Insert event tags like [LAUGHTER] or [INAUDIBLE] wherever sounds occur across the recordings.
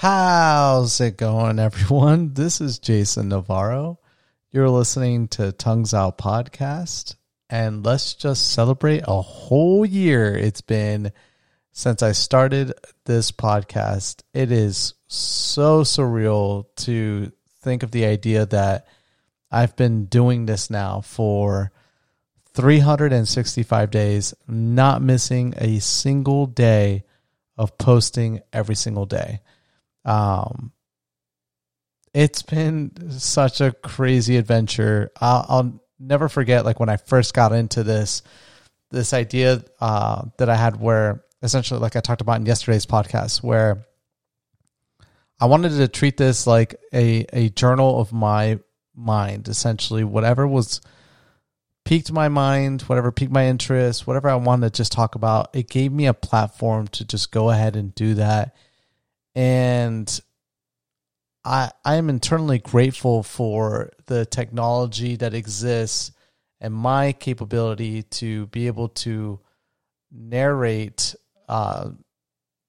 How's it going, everyone? [LAUGHS] This is Jason Navarro. You're listening to Tongues Out Podcast, and let's just celebrate a whole year it's been since I started this podcast. It is so surreal to think of the idea that I've been doing this now for 365 days, not missing a single day of posting every single day. Um, it's been such a crazy adventure. I'll, I'll, never forget, like when I first got into this, this idea uh, that I had, where essentially, like I talked about in yesterday's podcast, where I wanted to treat this like a a journal of my mind, essentially, whatever was piqued my mind, whatever piqued my interest, whatever I wanted to just talk about, it gave me a platform to just go ahead and do that. And I I am internally grateful for the technology that exists and my capability to be able to narrate uh,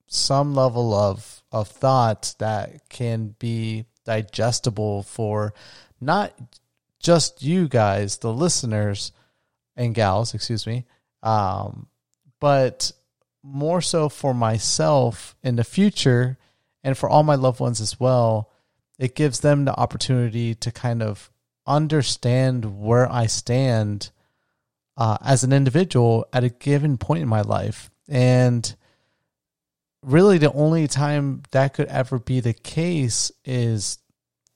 some level of of thought that can be digestible for not just you guys, the listeners and gals, excuse me, um, but more so for myself in the future and for all my loved ones as well. It gives them the opportunity to kind of understand where I stand uh, as an individual at a given point in my life. And really, the only time that could ever be the case is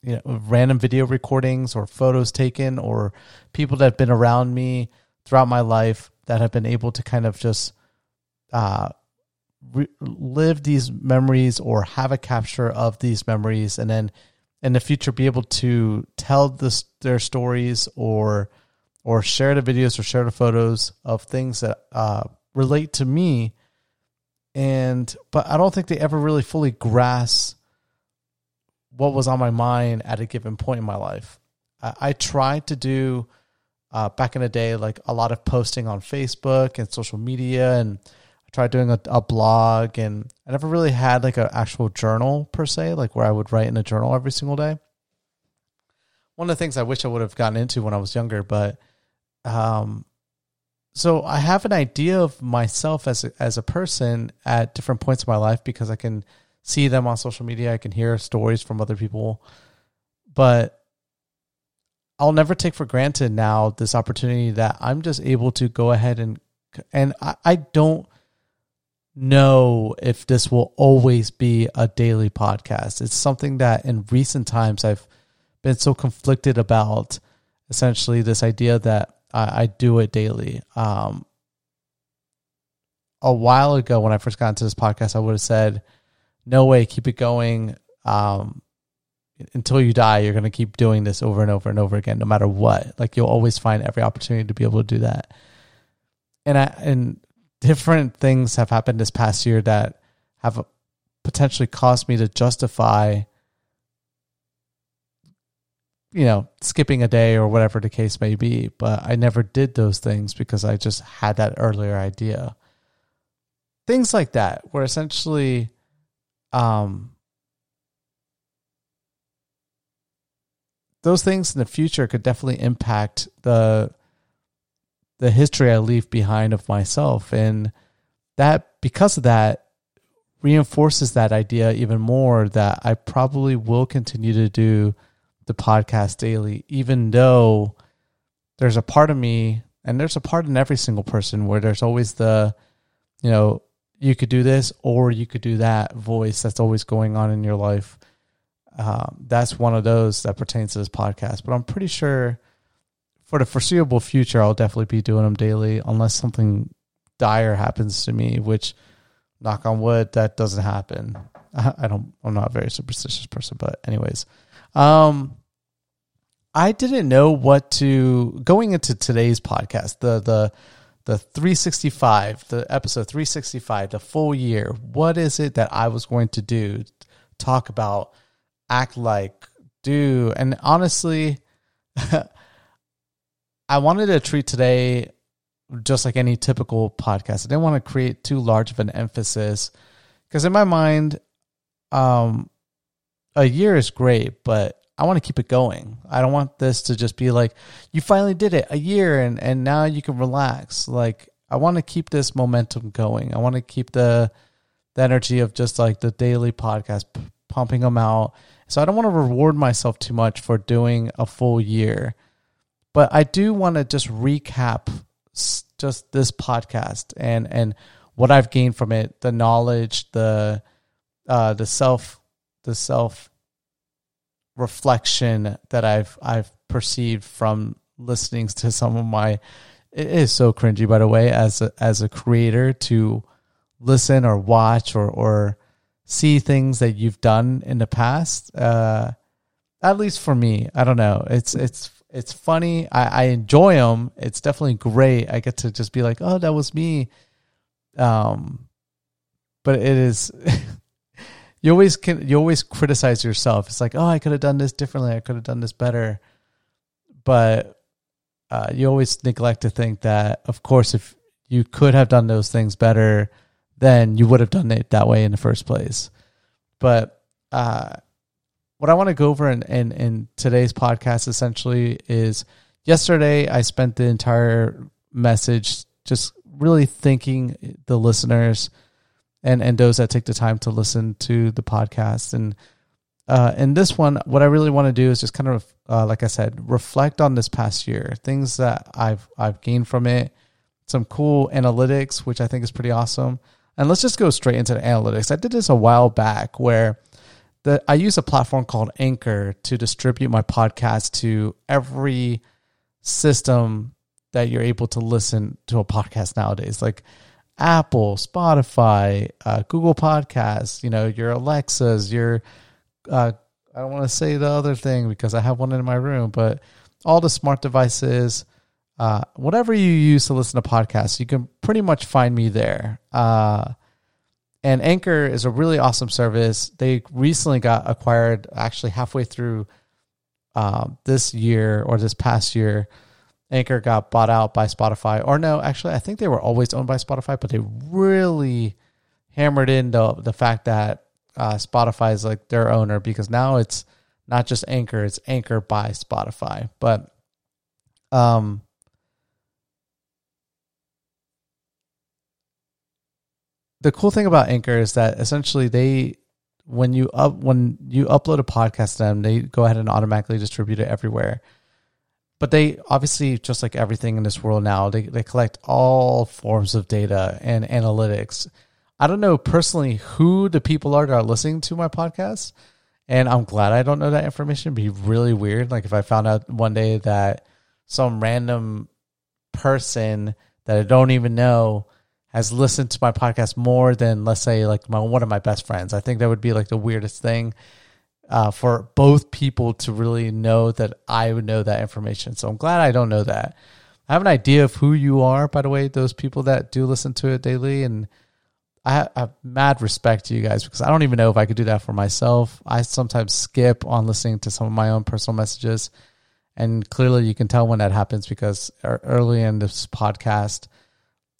you know random video recordings or photos taken or people that have been around me throughout my life that have been able to kind of just uh, re- live these memories or have a capture of these memories and then in the future be able to tell this, their stories or or share the videos or share the photos of things that uh, relate to me and but i don't think they ever really fully grasp what was on my mind at a given point in my life. I, I tried to do uh, back in the day like a lot of posting on Facebook and social media, and tried doing a, a blog, and I never really had like an actual journal per se, like where I would write in a journal every single day. One of the things I wish I would have gotten into when I was younger, but um, so I have an idea of myself as a, as a person at different points in my life because I can see them on social media. I can hear stories from other people, but I'll never take for granted now this opportunity that I'm just able to go ahead and and I, I don't know if this will always be a daily podcast. It's something that in recent times I've been so conflicted about. Essentially, this idea that I, I do it daily. Um, a while ago, when I first got into this podcast, I would have said no way, keep it going. Um, until you die, you're going to keep doing this over and over and over again, no matter what. Like you'll always find every opportunity to be able to do that. And I, and different things have happened this past year that have potentially caused me to justify, you know, skipping a day or whatever the case may be. But I never did those things because I just had that earlier idea. Things like that, where essentially um, those things in the future could definitely impact the the history I leave behind of myself, and that because of that reinforces that idea even more that I probably will continue to do the podcast daily, even though there's a part of me, and there's a part in every single person where there's always the, you know, you could do this or you could do that voice that's always going on in your life. Um, that's one of those that pertains to this podcast. But I'm pretty sure for the foreseeable future, I'll definitely be doing them daily unless something dire happens to me, which, knock on wood, that doesn't happen. I don't, I'm not a very superstitious person, but anyways, um, I didn't know what to going into today's podcast. The the the 365, the episode 365, the full year. What is it that I was going to do? Talk about, act like, do. And honestly, [LAUGHS] I wanted to treat today just like any typical podcast. I didn't want to create too large of an emphasis because in my mind, um, a year is great, but I want to keep it going. I don't want this to just be like you finally did it a year and and now you can relax. Like I want to keep this momentum going. I want to keep the the energy of just like the daily podcast p- pumping them out. So I don't want to reward myself too much for doing a full year. But I do want to just recap just this podcast and and what I've gained from it, the knowledge, the uh the self the self reflection that I've I've perceived from listening to some of my it is so cringy by the way as a, as a creator to listen or watch or or see things that you've done in the past uh at least for me i don't know. It's it's it's funny i i enjoy them it's definitely great i get to just be like oh that was me um but it is [LAUGHS] you always can you always criticize yourself. It's like, oh, I could have done this differently. I could have done this better. But uh, you always neglect to think that, of course, if you could have done those things better, then you would have done it that way in the first place. But uh, what I want to go over in, in, in today's podcast essentially is yesterday I spent the entire message just really thanking the listeners and and those that take the time to listen to the podcast. And uh, in this one, what I really want to do is just kind of, uh, like I said, reflect on this past year, things that I've I've gained from it, some cool analytics, which I think is pretty awesome. And let's just go straight into the analytics. I did this a while back where the I use a platform called Anchor to distribute my podcast to every system that you're able to listen to a podcast nowadays. Like Apple, Spotify, uh, Google Podcasts, you know, your Alexas, your, uh, I don't want to say the other thing because I have one in my room, but all the smart devices, uh, whatever you use to listen to podcasts, you can pretty much find me there. Uh, and Anchor is a really awesome service. They recently got acquired, actually halfway through uh, this year or this past year Anchor got bought out by Spotify. Or no, actually, I think they were always owned by Spotify, but they really hammered in the the fact that uh, Spotify is like their owner because now it's not just Anchor; it's Anchor by Spotify. But um, the cool thing about Anchor is that essentially they when you up when you upload a podcast to them, they go ahead and automatically distribute it everywhere. But they obviously just like everything in this world now they, they collect all forms of data and analytics. I don't know personally who the people are that are listening to my podcast and i'm glad i don't know that information. It'd be really weird like if i found out one day that some random person that i don't even know has listened to my podcast more than let's say like my one of my best friends i think that would be like the weirdest thing uh, for both people to really know that I would know that information. So I'm glad I don't know that. I have an idea of who you are, by the way, those people that do listen to it daily. And I have mad respect to you guys because I don't even know if I could do that for myself. I sometimes skip on listening to some of my own personal messages. And clearly you can tell when that happens because early in this podcast,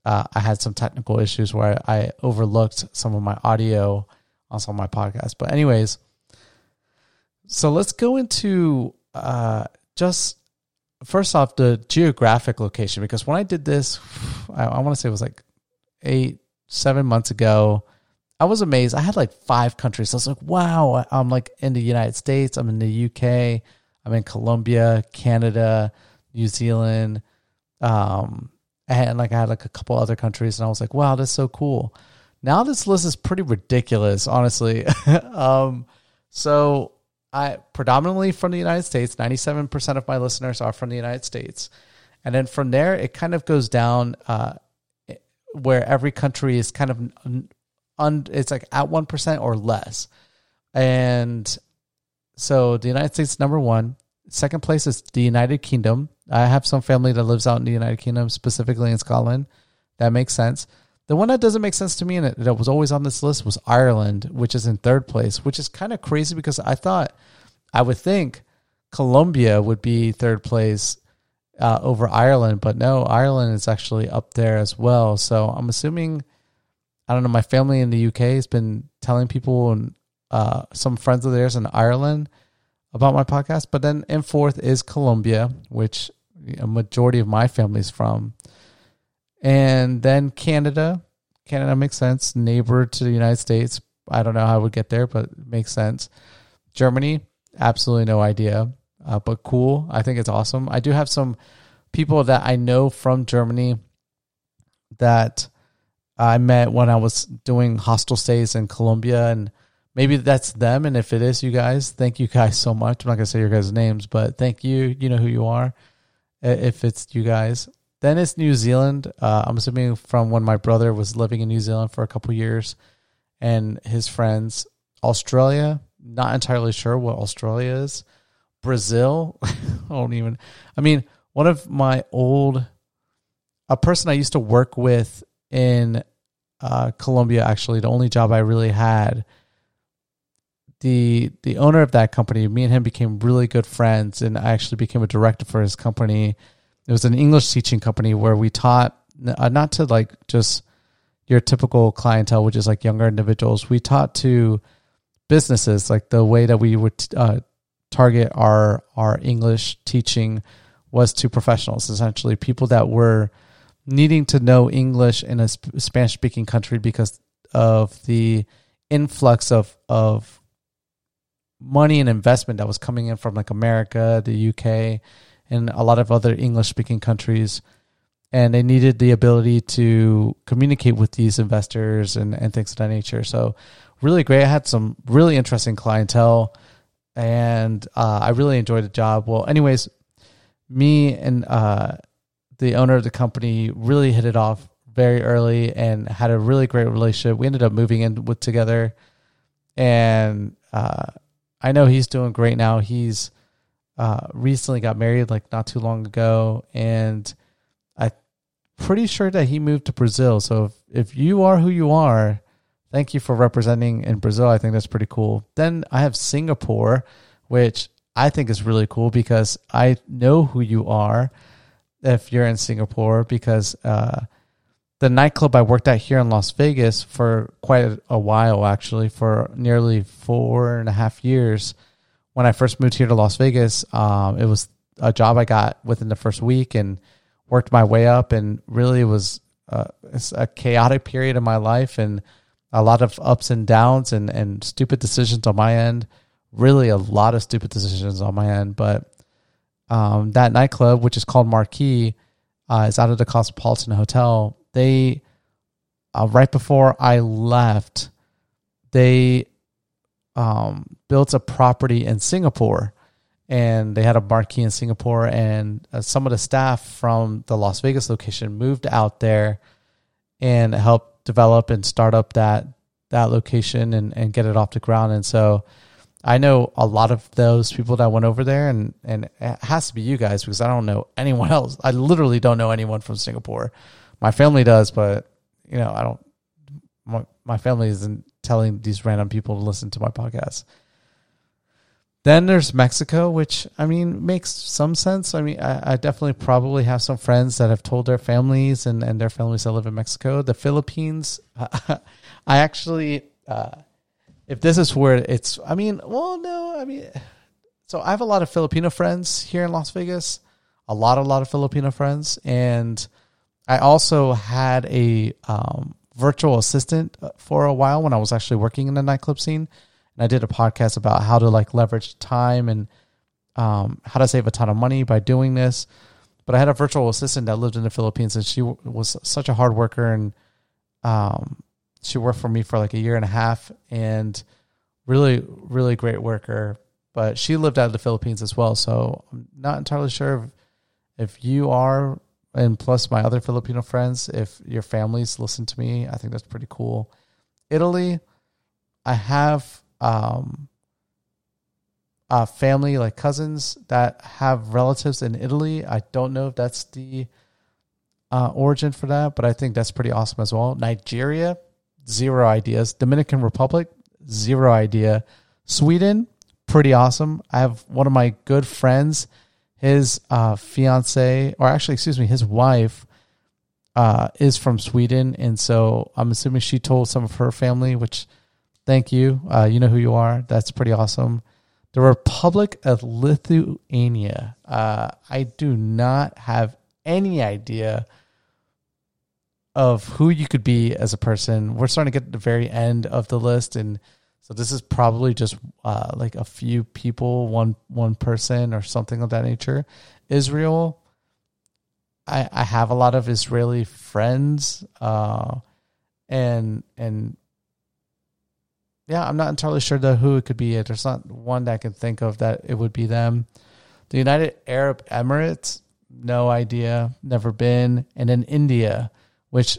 uh, I had some technical issues where I overlooked some of my audio on some of my podcasts. But, anyways, so let's go into uh, just first off the geographic location because when I did this, [SIGHS] I, I want to say it was like eight, seven months ago. I was amazed. I had like five countries. I was like, wow, I'm like in the United States, I'm in the UK, I'm in Colombia, Canada, New Zealand, um, and like I had like a couple other countries, and I was like, wow, that's so cool. Now this list is pretty ridiculous, honestly. [LAUGHS] um, so I predominantly from the United States. Ninety-seven percent of my listeners are from the United States, and then from there it kind of goes down uh, where every country is kind of un, it's like at one percent or less, and so the United States number one. Second place is the United Kingdom. I have some family that lives out in the United Kingdom, specifically in Scotland. That makes sense. The one that doesn't make sense to me and that was always on this list was Ireland, which is in third place, which is kind of crazy because I thought, I would think Colombia would be third place uh, over Ireland, but no, Ireland is actually up there as well. So I'm assuming, I don't know, my family in the UK has been telling people uh, some friends of theirs in Ireland about my podcast. But then in fourth is Colombia, which a majority of my family is from. And then Canada. Canada makes sense. Neighbor to the United States. I don't know how I would get there, but it makes sense. Germany, absolutely no idea. Uh, but cool. I think it's awesome. I do have some people that I know from Germany that I met when I was doing hostel stays in Colombia and maybe that's them. And if it is you guys, thank you guys so much. I'm not gonna say your guys' names, but thank you. You know who you are. If it's you guys, then it's New Zealand. Uh, I'm assuming from when my brother was living in New Zealand for a couple years, and his friends. Australia, not entirely sure what Australia is. Brazil, [LAUGHS] I don't even. I mean, one of my old, a person I used to work with in uh, Colombia. Actually, the only job I really had the the owner of that company, me and him became really good friends, and I actually became a director for his company. It was an English teaching company where we taught uh, not to like just your typical clientele, which is like younger individuals. We taught to businesses like the way that we would uh, target our our English teaching was to professionals, essentially people that were needing to know English in a Spanish speaking country because of the influx of of money and investment that was coming in from like America, the UK, and a lot of other English speaking countries. And they needed the ability to communicate with these investors and, and things of that nature. So, really great. I had some really interesting clientele and uh, I really enjoyed the job. Well, anyways, me and uh, the owner of the company really hit it off very early and had a really great relationship. We ended up moving in with together, and uh, I know he's doing great now. He's uh, recently got married like not too long ago, and I'm pretty sure that he moved to Brazil. So if, if you are who you are, thank you for representing in Brazil. I think that's pretty cool. Then I have Singapore, which I think is really cool because I know who you are if you're in Singapore because uh, the nightclub I worked at here in Las Vegas for quite a while, actually, for nearly four and a half years. When I first moved here to Las Vegas, um, it was a job I got within the first week and worked my way up. And really, was uh, a chaotic period of my life and a lot of ups and downs and, and stupid decisions on my end. Really, a lot of stupid decisions on my end. But um, that nightclub, which is called Marquee, uh, is out of the Cosmopolitan Hotel they uh, right before I left, they um, built a property in Singapore, and they had a marquee in Singapore. And uh, some of the staff from the Las Vegas location moved out there and helped develop and start up that that location and, and get it off the ground. And so I know a lot of those people that went over there, and and it has to be you guys because I don't know anyone [LAUGHS] else. I literally don't know anyone from Singapore. My family does, but you know, I don't. My, my family isn't telling these random people to listen to my podcast. Then there's Mexico, which I mean makes some sense. I mean, I, I, definitely probably have some friends that have told their families and, and their families that live in Mexico. The Philippines, [LAUGHS] I actually, uh, if this is where it's, I mean, well, no, I mean, so I have a lot of Filipino friends here in Las Vegas, a lot, a lot of Filipino friends, and I also had a um, virtual assistant uh, for a while when I was actually working in the nightclub scene, and I did a podcast about how to like leverage time and um, how to save a ton of money by doing this. But I had a virtual assistant that lived in the Philippines, and she w- was such a hard worker, and um, she worked for me for like a year and a half, and really, really great worker. But she lived out of the Philippines as well, so I'm not entirely sure if, if you are and plus my other Filipino friends, if your families listen to me, I think that's pretty cool. Italy, I have um, a family like cousins that have relatives in Italy. I don't know if that's the uh, origin for that, but I think that's pretty awesome as well. Nigeria, zero ideas. Dominican Republic, zero idea. Sweden, pretty awesome. I have one of my good friends his uh, fiance, or actually, excuse me, his wife uh, is from Sweden, and so I'm assuming she told some of her family, which thank you. Uh, you know who you are. That's pretty awesome. The Republic of Lithuania. Uh, I do not have any idea of who you could be as a person. We're starting to get to the very end of the list, and so this is probably just uh, like a few people, one one person or something of that nature. Israel. I, I have a lot of Israeli friends, uh, and and yeah, I'm not entirely sure who it could be. It There's not one that I can think of that it would be them. The United Arab Emirates, no idea, never been, and then India, which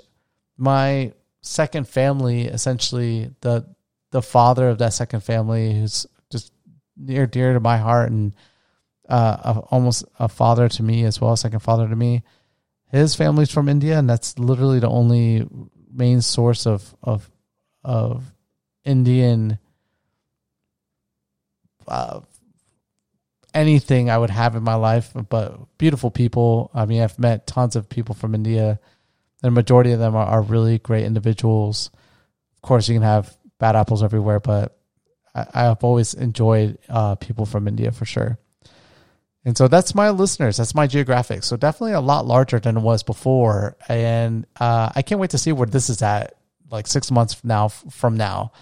my second family, essentially the the father of that second family, who's just near dear to my heart and uh, a, almost a father to me as well, second father to me. His family's from India, and that's literally the only main source of of of Indian uh, anything I would have in my life. But beautiful people. I mean, I've met tons of people from India. The majority of them are, are really great individuals. Of course, you can have bad apples everywhere, but I, have always enjoyed uh, people from India for sure. And so that's my listeners. That's my geographic. So definitely a lot larger than it was before. And uh, I can't wait to see where this is at like six months from now. From now,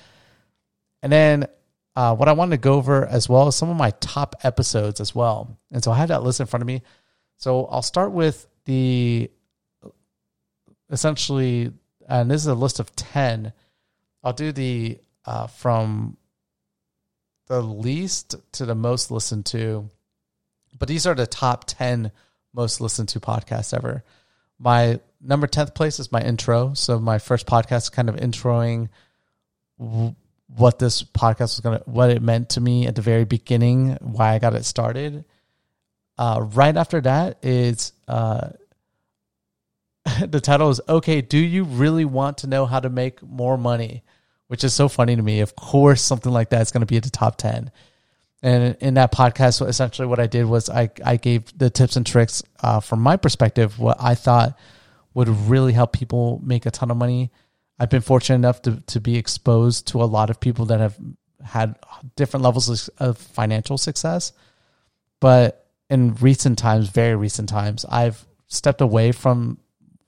and then uh, what I wanted to go over as well is some of my top episodes as well. And so I have that list in front of me. So I'll start with the essentially, and this is a list of ten. I'll do the uh, from the least to the most listened to but these are the top 10 most listened to podcasts ever. My number 10th place is my intro. So my first podcast kind of introing what this podcast was going to, what it meant to me at the very beginning, why I got it started. Uh, right after that is, uh, [LAUGHS] the title is okay do you really want to know how to make more money which is so funny to me of course something like that is going to be at the top 10 and in that podcast, essentially what I did was I, I gave the tips and tricks uh, from my perspective, what I thought would really help people make a ton of money. I've been fortunate enough to, to be exposed to a lot of people that have had different levels of financial success. But in recent times, very recent times, I've stepped away from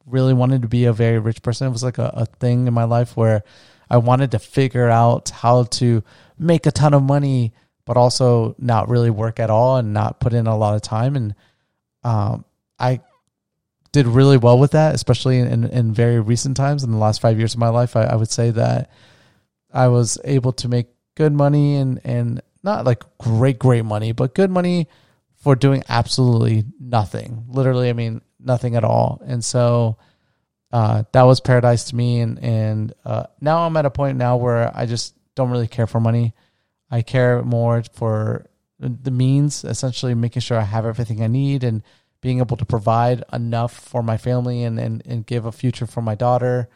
really wanting to be a very rich person. It was like a, a thing in my life where I wanted to figure out how to make a ton of money but also not really work at all and not put in a lot of time. And um, I did really well with that, especially in, in very recent times. In the last five years of my life, I, I would say that I was able to make good money and, and not like great, great money, but good money for doing absolutely nothing. Literally, I mean, nothing at all. And so uh, that was paradise to me. And, and uh, now I'm at a point now where I just don't really care for money. I care more for the means, essentially making sure I have everything I need and being able to provide enough for my family and, and, and give a future for my daughter.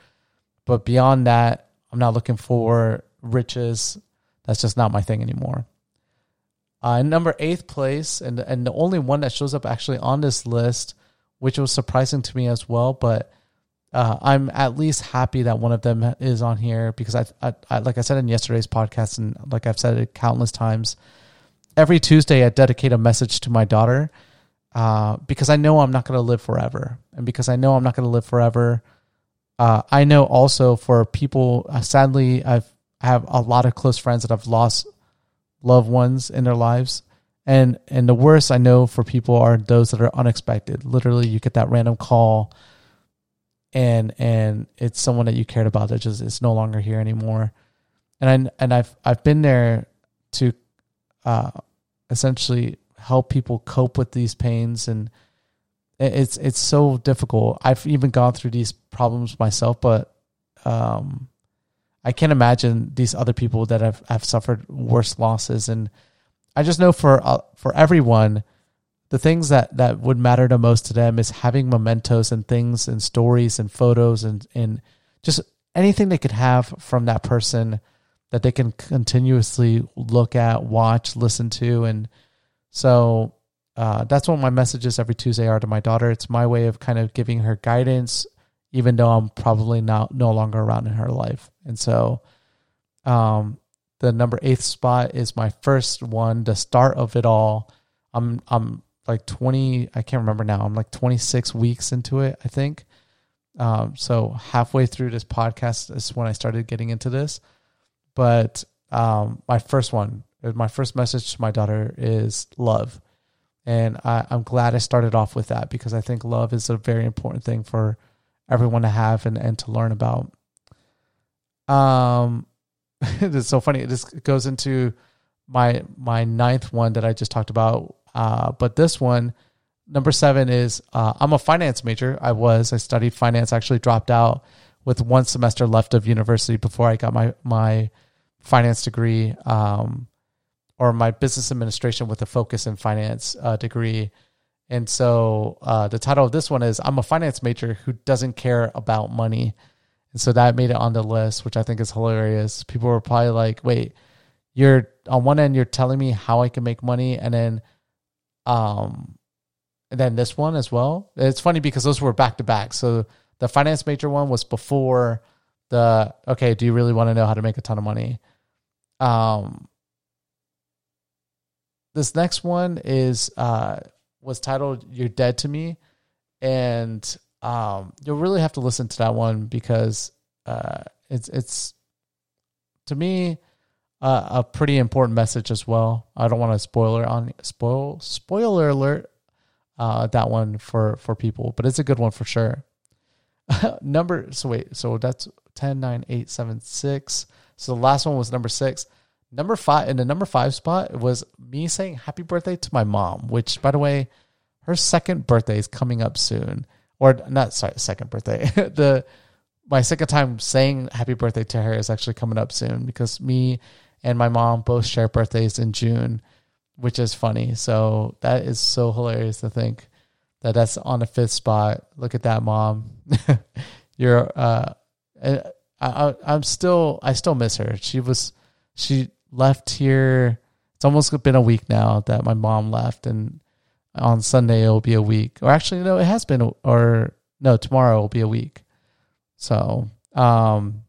But beyond that, I'm not looking for riches. That's just not my thing anymore. Uh, number eighth place, and and the only one that shows up actually on this list, which was surprising to me as well, but uh, I'm at least happy that one of them is on here because I, I, I, like I said in yesterday's podcast, and like I've said it countless times, every Tuesday I dedicate a message to my daughter uh, because I know I'm not going to live forever, and because I know I'm not going to live forever, uh, I know also for people. Uh, sadly, I've I have a lot of close friends that have lost loved ones in their lives. And and the worst I know for people are those that are unexpected. Literally, you get that random call and and it's someone that you cared about that just is no longer here anymore and I, and I've I've been there to uh, essentially help people cope with these pains and it's it's so difficult. I've even gone through these problems myself, but um, I can't imagine these other people that have, have suffered worse losses. And I just know for uh, for everyone, the things that that would matter the most to them is having mementos and things and stories and photos and and just anything they could have from that person that they can continuously look at, watch, listen to, and so uh, that's what my messages every Tuesday are to my daughter. It's my way of kind of giving her guidance, even though I'm probably now no longer around in her life, and so Um, the number eighth spot is my first one, the start of it all. I'm I'm like 20, I can't remember now. I'm like 26 weeks into it, I think. Um, so halfway through this podcast is when I started getting into this. But um, my first one, my first message to my daughter is love. And I, I'm glad I started off with that because I think love is a very important thing for everyone to have and, and to learn about. Um, [LAUGHS] it's so funny. This goes into my my ninth one that I just talked about. Uh, but this one, number seven is uh, I'm a finance major. I was. I studied finance. Actually, dropped out with one semester left of university before I got my my finance degree, um, or my business administration with a focus in finance uh, degree. And so uh, the title of this one is I'm a finance major who doesn't care about money. And so that made it on the list, which I think is hilarious. People were probably like, wait, you're on one end, you're telling me how I can make money. And then, um, and then this one as well. It's funny because those were back to back. So the finance major one was before the, okay, do you really want to know how to make a ton of money? Um, this next one is, uh, was titled "You're Dead to Me," and um, you'll really have to listen to that one because uh, it's it's to me uh, a pretty important message as well. I don't want to spoiler on spoil spoiler alert uh, that one for for people, but it's a good one for sure. [LAUGHS] number so wait so that's 10 9 8 7 6 so the last one was number 6 number 5 in the number 5 spot was me saying happy birthday to my mom which by the way her second birthday is coming up soon or not sorry, second birthday. [LAUGHS] the my second time saying happy birthday to her is actually coming up soon because me and my mom both share birthdays in June, which is funny. So that is so hilarious to think that that's on the fifth spot. Look at that, mom. [LAUGHS] You're uh, I, I I'm still I still miss her. She was she left here. It's almost been a week now that my mom left, and on Sunday it'll be a week. Or actually, no, it has been. Or no, tomorrow will be a week. So, um,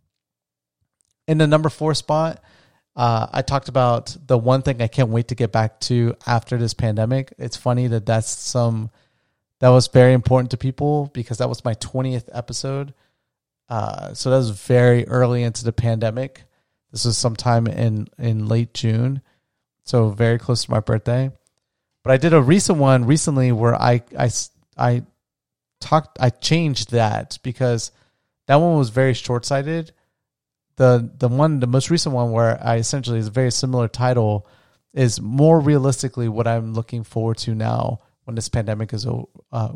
in the number four spot, uh, I talked about the one thing I can't wait to get back to after this pandemic. It's funny that that's some that was very important to people because that was my 20th episode. Uh, so that was very early into the pandemic. This was sometime in in late June, so very close to my birthday. But I did a recent one recently where I I I talked I changed that because that one was very short sighted. The the one the most recent one where I essentially is a very similar title is more realistically what I'm looking forward to now when this pandemic is uh,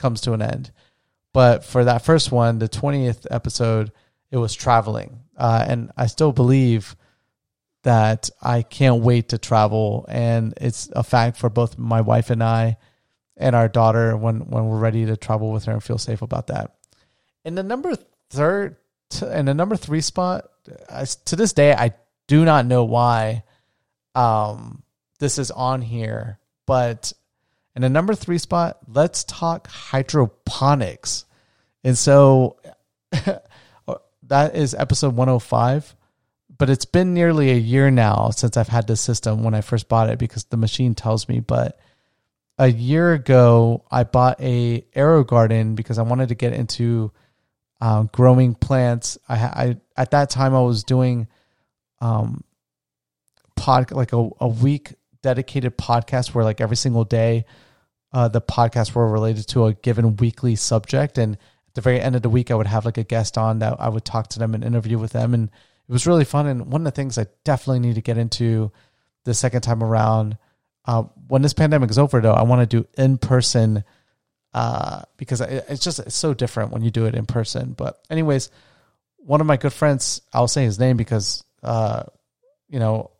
comes to an end. But for that first one, the twentieth episode, it was traveling, uh, and I still believe that I can't wait to travel, and it's a fact for both my wife and I, and our daughter when when we're ready to travel with her and feel safe about that. And the number third, in the number three spot, I, to this day I do not know why, um, this is on here, but in the number three spot, let's talk hydroponics, and so. [LAUGHS] that is episode 105 but it's been nearly a year now since I've had this system when I first bought it because the machine tells me. But a year ago, I bought a AeroGarden because I wanted to get into um, growing plants. I, I at that time I was doing um pod like a, a week dedicated podcast where like every single day uh, the podcasts were related to a given weekly subject and at the very end of the week I would have like a guest on that I would talk to them and interview with them and it was really fun. And one of the things I definitely need to get into the second time around, uh, when this pandemic is over, though, I want to do in person uh, because it's just it's so different when you do it in person. But anyways, one of my good friends, I'll say his name because uh, you know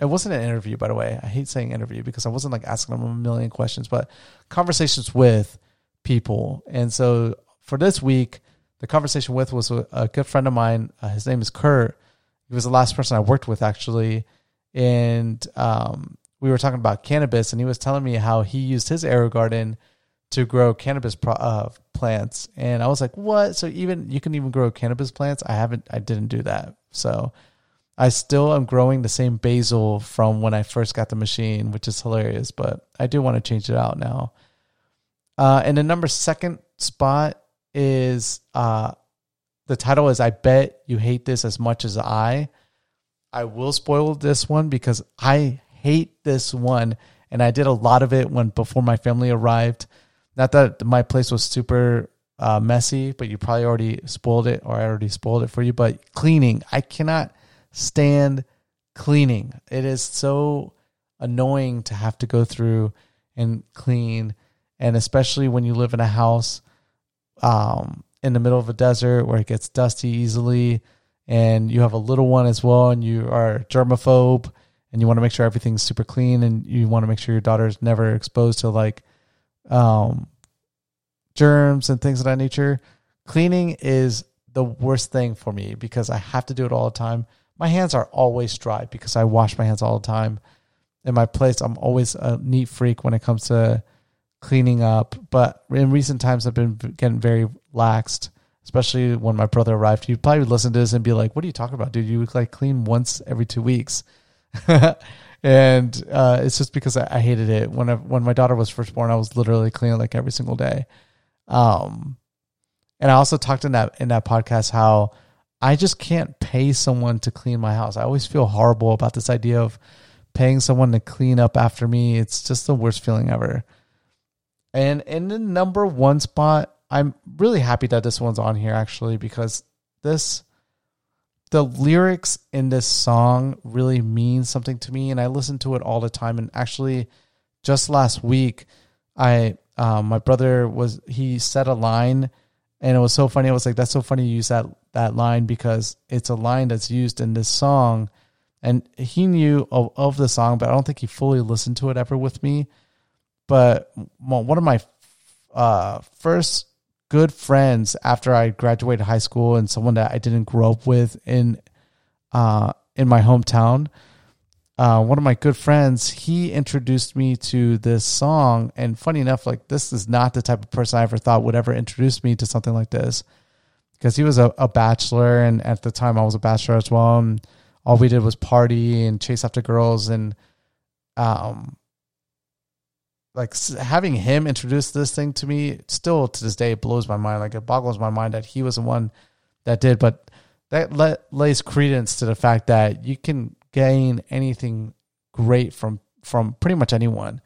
it wasn't an interview, by the way. I hate saying interview because I wasn't like asking them a million questions, but conversations with people. And so for this week, the conversation with was a, good friend of mine. Uh, his name is Kurt. He was the last person I worked with actually, and um, we were talking about cannabis, and he was telling me how he used his AeroGarden to grow cannabis pro- uh, plants, and I was like, "What? So even you can even grow cannabis plants? I haven't, I didn't do that." So I still am growing the same basil from when I first got the machine, which is hilarious. But I do want to change it out now. Uh, and the number second spot is uh, the title is "I bet you hate this as much as I." I will spoil this one because I hate this one, and I did a lot of it when before my family arrived. Not that my place was super uh, messy, but you probably already spoiled it, or I already spoiled it for you. But cleaning, I cannot stand cleaning. It is so annoying to have to go through and clean, and especially when you live in a house um, in the middle of a desert where it gets dusty easily and you have a little one as well and you are germaphobe and you want to make sure everything's super clean and you want to make sure your daughter's never exposed to like um, germs and things of that nature cleaning is the worst thing for me because i have to do it all the time my hands are always dry because i wash my hands all the time in my place i'm always a neat freak when it comes to cleaning up but in recent times i've been getting very laxed especially when my brother arrived. He'd probably listen to this and be like, "What are you talking about, dude? You like clean once every two weeks." [LAUGHS] and uh, it's just because I, I, hated it when I, when my daughter was first born. I was literally cleaning like every single day. Um, and I also talked in that in that podcast how I just can't pay someone to clean my house. I always feel horrible about this idea of paying someone to clean up after me. It's just the worst feeling ever. And in the number one spot, I'm really happy that this one's on here actually because this the lyrics in this song really mean something to me and I listen to it all the time. And actually just last week I um, my brother was he said a line and it was so funny. I was like that's so funny you use that that line because it's a line that's used in this song. And he knew of, of the song but I don't think he fully listened to it ever with me. But one of my uh, first good friends after I graduated high school and someone that I didn't grow up with in uh, in my hometown. Uh, one of my good friends, he introduced me to this song. And funny enough, like this is not the type of person I ever thought would ever introduce me to something like this. Because he was a, a bachelor, and at the time I was a bachelor as well. And all we did was party and chase after girls. And um, like having him introduce this thing to me still to this day it blows my mind. Like it boggles my mind that he was the one that did, but that let, lays credence to the fact that you can gain anything great from from pretty much anyone.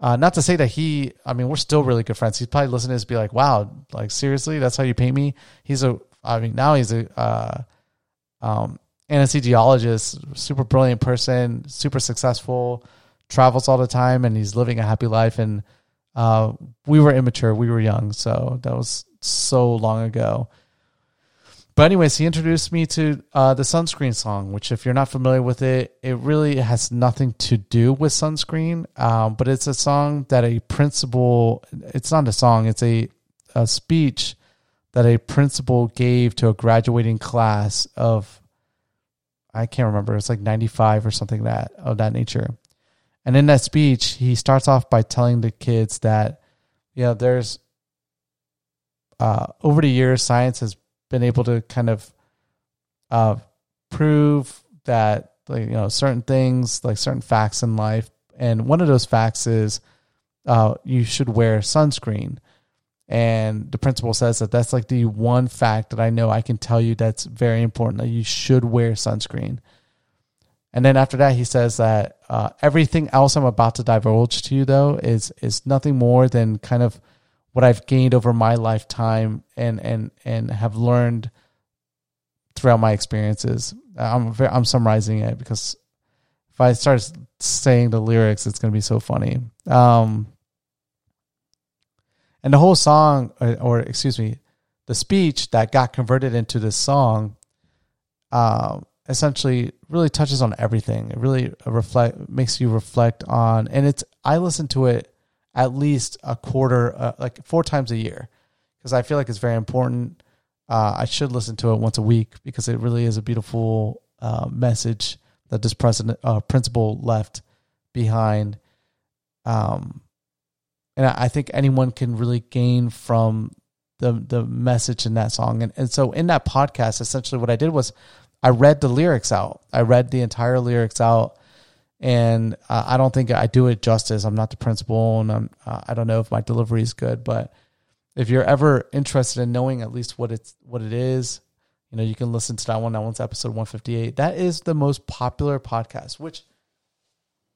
Uh, not to say that he, I mean, we're still really good friends. He's probably listening to this, be like, "Wow, like seriously, that's how you paint me." He's a, I mean, now he's a uh, um, anesthesiologist, super brilliant person, super successful travels all the time and he's living a happy life. And uh, we were immature, we were young, so that was so long ago. But anyways, he introduced me to uh, the sunscreen song, which, if you're not familiar with it, it really has nothing to do with sunscreen. Um, but it's a song that a principal. It's not a song. It's a a speech that a principal gave to a graduating class of. I can't remember. It's like 95 or something that of that nature. And in that speech, he starts off by telling the kids that, you know, there's uh, over the years, science has been able to kind of uh, prove that, like, you know, certain things, like certain facts in life. And one of those facts is uh, you should wear sunscreen. And the principal says that that's like the one fact that I know I can tell you that's very important that you should wear sunscreen. And then after that, he says that uh, everything else I'm about to divulge to you, though, is is nothing more than kind of what I've gained over my lifetime and and and have learned throughout my experiences. I'm I'm summarizing it because if I start saying the lyrics, it's going to be so funny. Um, and the whole song, or, or excuse me, the speech that got converted into this song, um, essentially really touches on everything. It really reflect makes you reflect on, and it's I listen to it at least a quarter, uh, like four times a year, because I feel like it's very important. Uh, I should listen to it once a week because it really is a beautiful uh, message that this president uh, principal left behind. Um, and I think anyone can really gain from the the message in that song. And and so in that podcast, essentially what I did was I read the lyrics out. I read the entire lyrics out, and uh, I don't think I do it justice. I'm not the principal, and I'm uh, I don't know if my delivery is good, but if you're ever interested in knowing at least what it's what it is, you know, you can listen to that one. That one's episode 158. That is the most popular podcast, which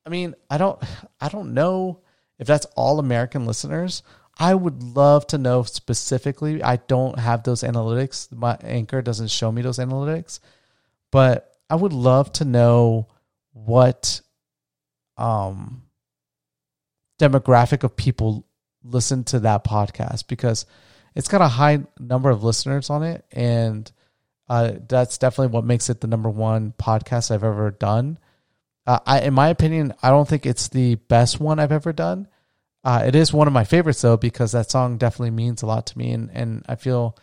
I mean, I don't I don't know if that's all American listeners. I would love to know specifically. I don't have those analytics. My anchor doesn't show me those analytics, but I would love to know what um demographic of people listen to that podcast because it's got a high number of listeners on it and uh, that's definitely what makes it the number one podcast I've ever done. Uh, I, in my opinion, I don't think it's the best one I've ever done. Uh, it is one of my favorites though because that song definitely means a lot to me, and and I feel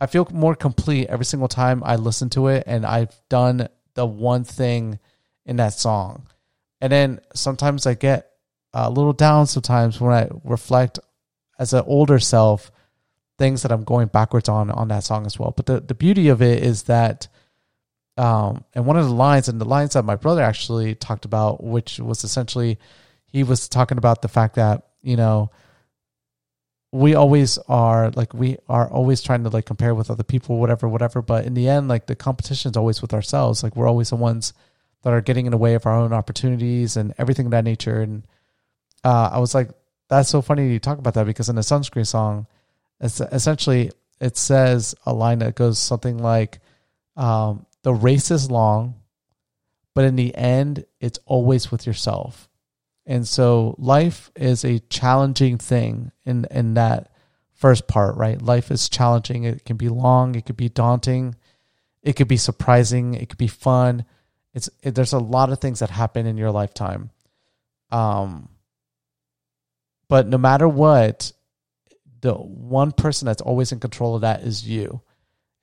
I feel more complete every single time I listen to it, and I've done the one thing in that song, and then sometimes I get a little down sometimes when I reflect as an older self things that I'm going backwards on on that song as well. But the, the beauty of it is that um and one of the lines and the lines that my brother actually talked about, which was essentially he was talking about the fact that, you know, we always are like we are always trying to like compare with other people, whatever, whatever. But in the end, like the competition is always with ourselves. Like we're always the ones that are getting in the way of our own opportunities and everything of that nature. And uh, I was like, that's so funny you talk about that because in the sunscreen song, it's essentially it says a line that goes something like, um, "The race is long, but in the end, it's always with yourself." And so, life is a challenging thing in in that first part, right? Life is challenging. It can be long. It could be daunting. It could be surprising. It could be fun. It's it, there's a lot of things that happen in your lifetime. Um, but no matter what, the one person that's always in control of that is you.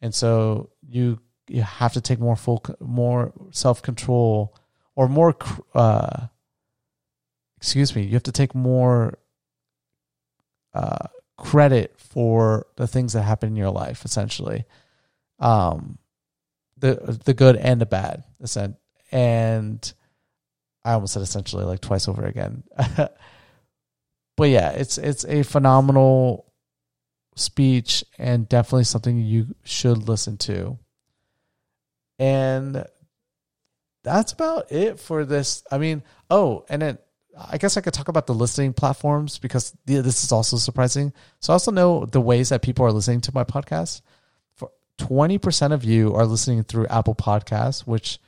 And so you you have to take more full more self-control or more uh excuse me, you have to take more uh credit for the things that happen in your life essentially. Um the the good and the bad. And I almost said essentially like twice over again. [LAUGHS] but yeah, it's it's a phenomenal speech and definitely something you should listen to. And that's about it for this. I mean, oh, and then I guess I could talk about the listening platforms because this is also surprising. So I also know the ways that people are listening to my podcast. For 20% of you are listening through Apple Podcasts, which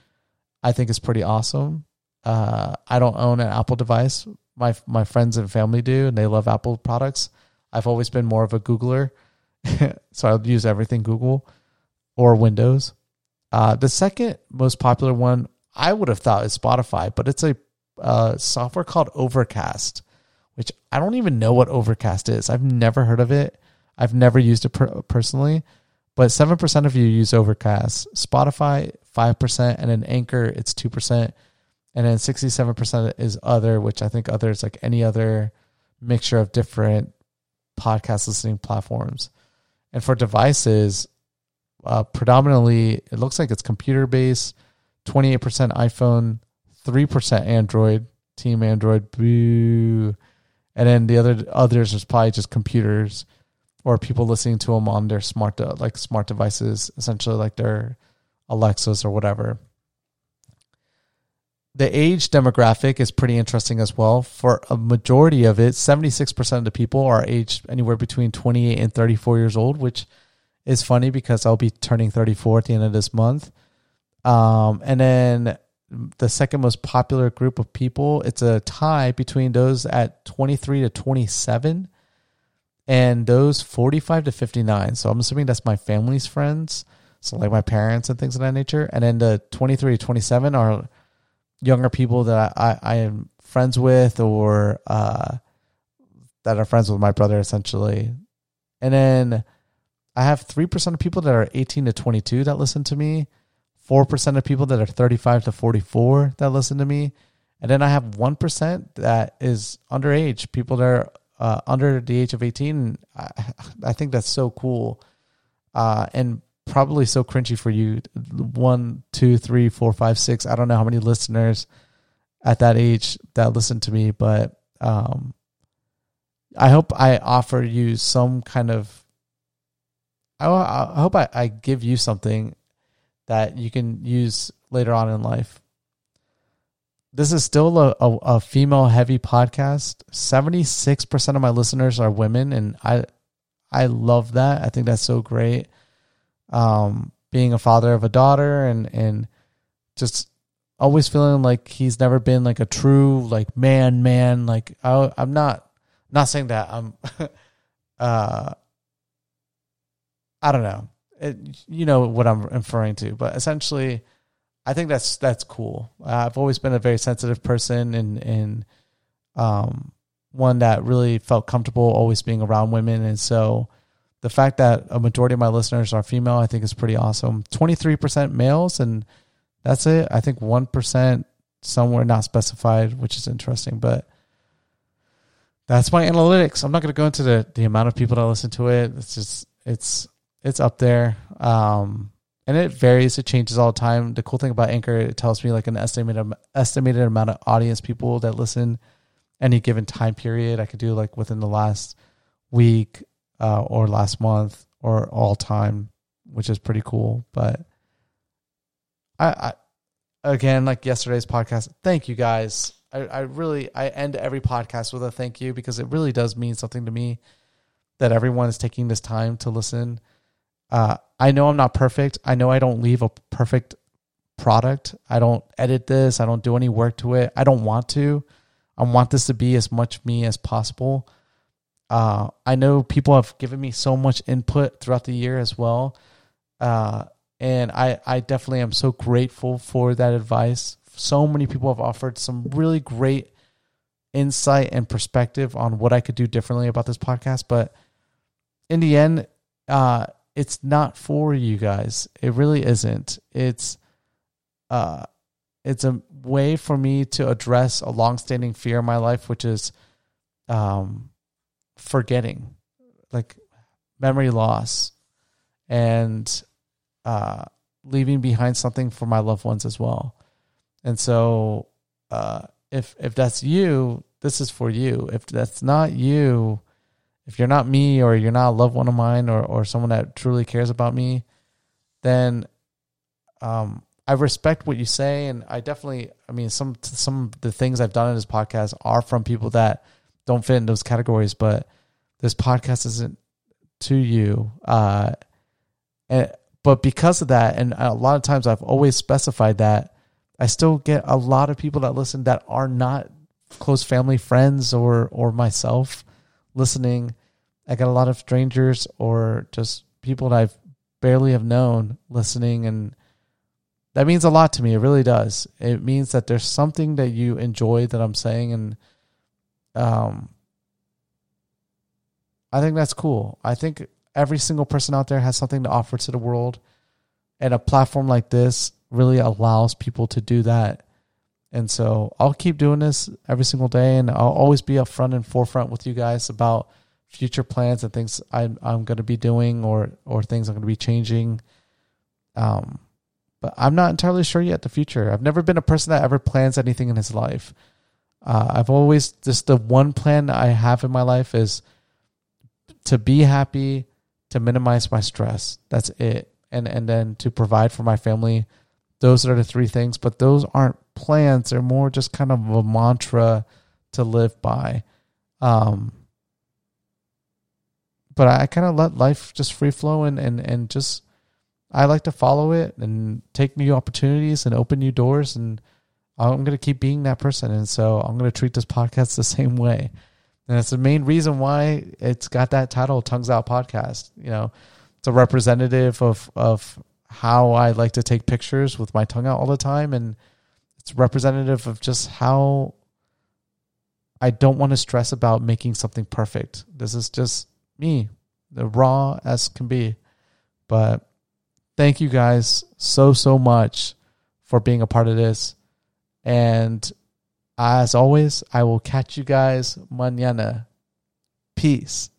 I think is pretty awesome. Uh, I don't own an Apple device. My my friends and family do, and they love Apple products. I've always been more of a Googler, [LAUGHS] so I'll use everything Google or Windows. Uh, the second most popular one I would have thought is Spotify, but it's a uh, software called Overcast, which I don't even know what Overcast is. I've never heard of it. I've never used it per- personally, but 7% of you use Overcast. Spotify, 5%, and in Anchor, it's 2%. And then 67% is other, which I think other is like any other mixture of different podcast listening platforms. And for devices, uh, predominantly, it looks like it's computer based, 28% iPhone, 3% Android, Team Android, boo. And then the other others is probably just computers or people listening to them on their smart like smart devices, essentially like their Alexas or whatever the age demographic is pretty interesting as well. For a majority of it, 76% of the people are aged anywhere between 28 and 34 years old, which is funny because I'll be turning 34 at the end of this month. Um, and then the second most popular group of people, it's a tie between those at 23 to 27 and those 45 to 59. So I'm assuming that's my family's friends. So like my parents and things of that nature. And then the 23 to 27 are younger people that I, I am friends with or uh, that are friends with my brother essentially. And then I have 3% of people that are 18 to 22 that listen to me, 4% of people that are 35 to 44 that listen to me. And then I have 1% that is underage, people that are uh, under the age of 18. I, [LAUGHS] I think that's so cool. Uh, and probably so cringy for you. One, two, three, four, five, six. I don't know how many listeners at that age that listen to me, but um, I hope I offer you some kind of. I, hope I, I give you something that you can use later on in life. This is still a, a, a female heavy podcast. 76% of my listeners are women, and I I love that. I think that's so great. Um, being a father of a daughter and and just always feeling like he's never been like a true like man man like I, I'm not not saying that I'm [LAUGHS] uh I don't know it, you know what I'm referring to but essentially I think that's that's cool I've always been a very sensitive person and and um one that really felt comfortable always being around women. And so the fact that a majority of my listeners are female, I think is pretty awesome. 23% males, and that's it. I think 1% somewhere not specified, which is interesting. But that's my analytics. I'm not going to go into the, the amount of people that listen to it. It's just, it's, it's up there. Um, and it varies. It changes all the time. The cool thing about Anchor, it tells me like an estimated estimated amount of audience people that listen any given time period. I could do like within the last week uh, or last month or all time, which is pretty cool. But I, I again, like yesterday's podcast, thank you guys. I, I really I end every podcast with a thank you because it really does mean something to me that everyone is taking this time to listen. Uh, I know I'm not perfect. I know I don't leave a perfect product. I don't edit this. I don't do any work to it. I don't want to. I want this to be as much me as possible. Uh, I know people have given me so much input throughout the year as well. Uh, and I, I definitely am so grateful for that advice. So many people have offered some really great insight and perspective on what I could do differently about this podcast. But in the end, uh, it's not for you guys. It really isn't. It's, uh, it's a way for me to address a long-standing fear in my life, which is um, forgetting, like memory loss, and uh, leaving behind something for my loved ones as well. And so, uh, if if that's you, this is for you. If that's not you, if you're not me, or you're not a loved one of mine, or or someone that truly cares about me, then um, I respect what you say, and I definitely, I mean, some some of the things I've done in this podcast are from people that don't fit in those categories, but this podcast isn't to you. Uh, and but because of that, and a lot of times I've always specified that, I still get a lot of people that listen that are not close family friends or or myself listening. I got a lot of strangers or just people that I've barely have known listening and that means a lot to me. It really does. It means that there's something that you enjoy that I'm saying, and um, I think that's cool. I think every single person out there has something to offer to the world, and a platform like this really allows people to do that. And so I'll keep doing this every single day, and I'll always be upfront and forefront with you guys about future plans and things I'm I'm going to be doing or or things I'm going to be changing. Um, but I'm not entirely sure yet the future. I've never been a person that ever plans anything in his life. Uh, I've always just the one plan I have in my life is to be happy, to minimize my stress. That's it, and and then to provide for my family. Those are the three things, but those aren't plans. They're more just kind of a mantra to live by. Um, but I kind of let life just free flow and and and just I like to follow it and take new opportunities and open new doors. And I'm going to keep being that person. And so I'm going to treat this podcast the same way. And it's the main reason why it's got that title, Tongues Out Podcast. You know, it's a representative of, of how I like to take pictures with my tongue out all the time. And it's representative of just how I don't want to stress about making something perfect. This is just me, the raw as can be. But thank you guys so, so much for being a part of this. And as always, I will catch you guys mañana. Peace.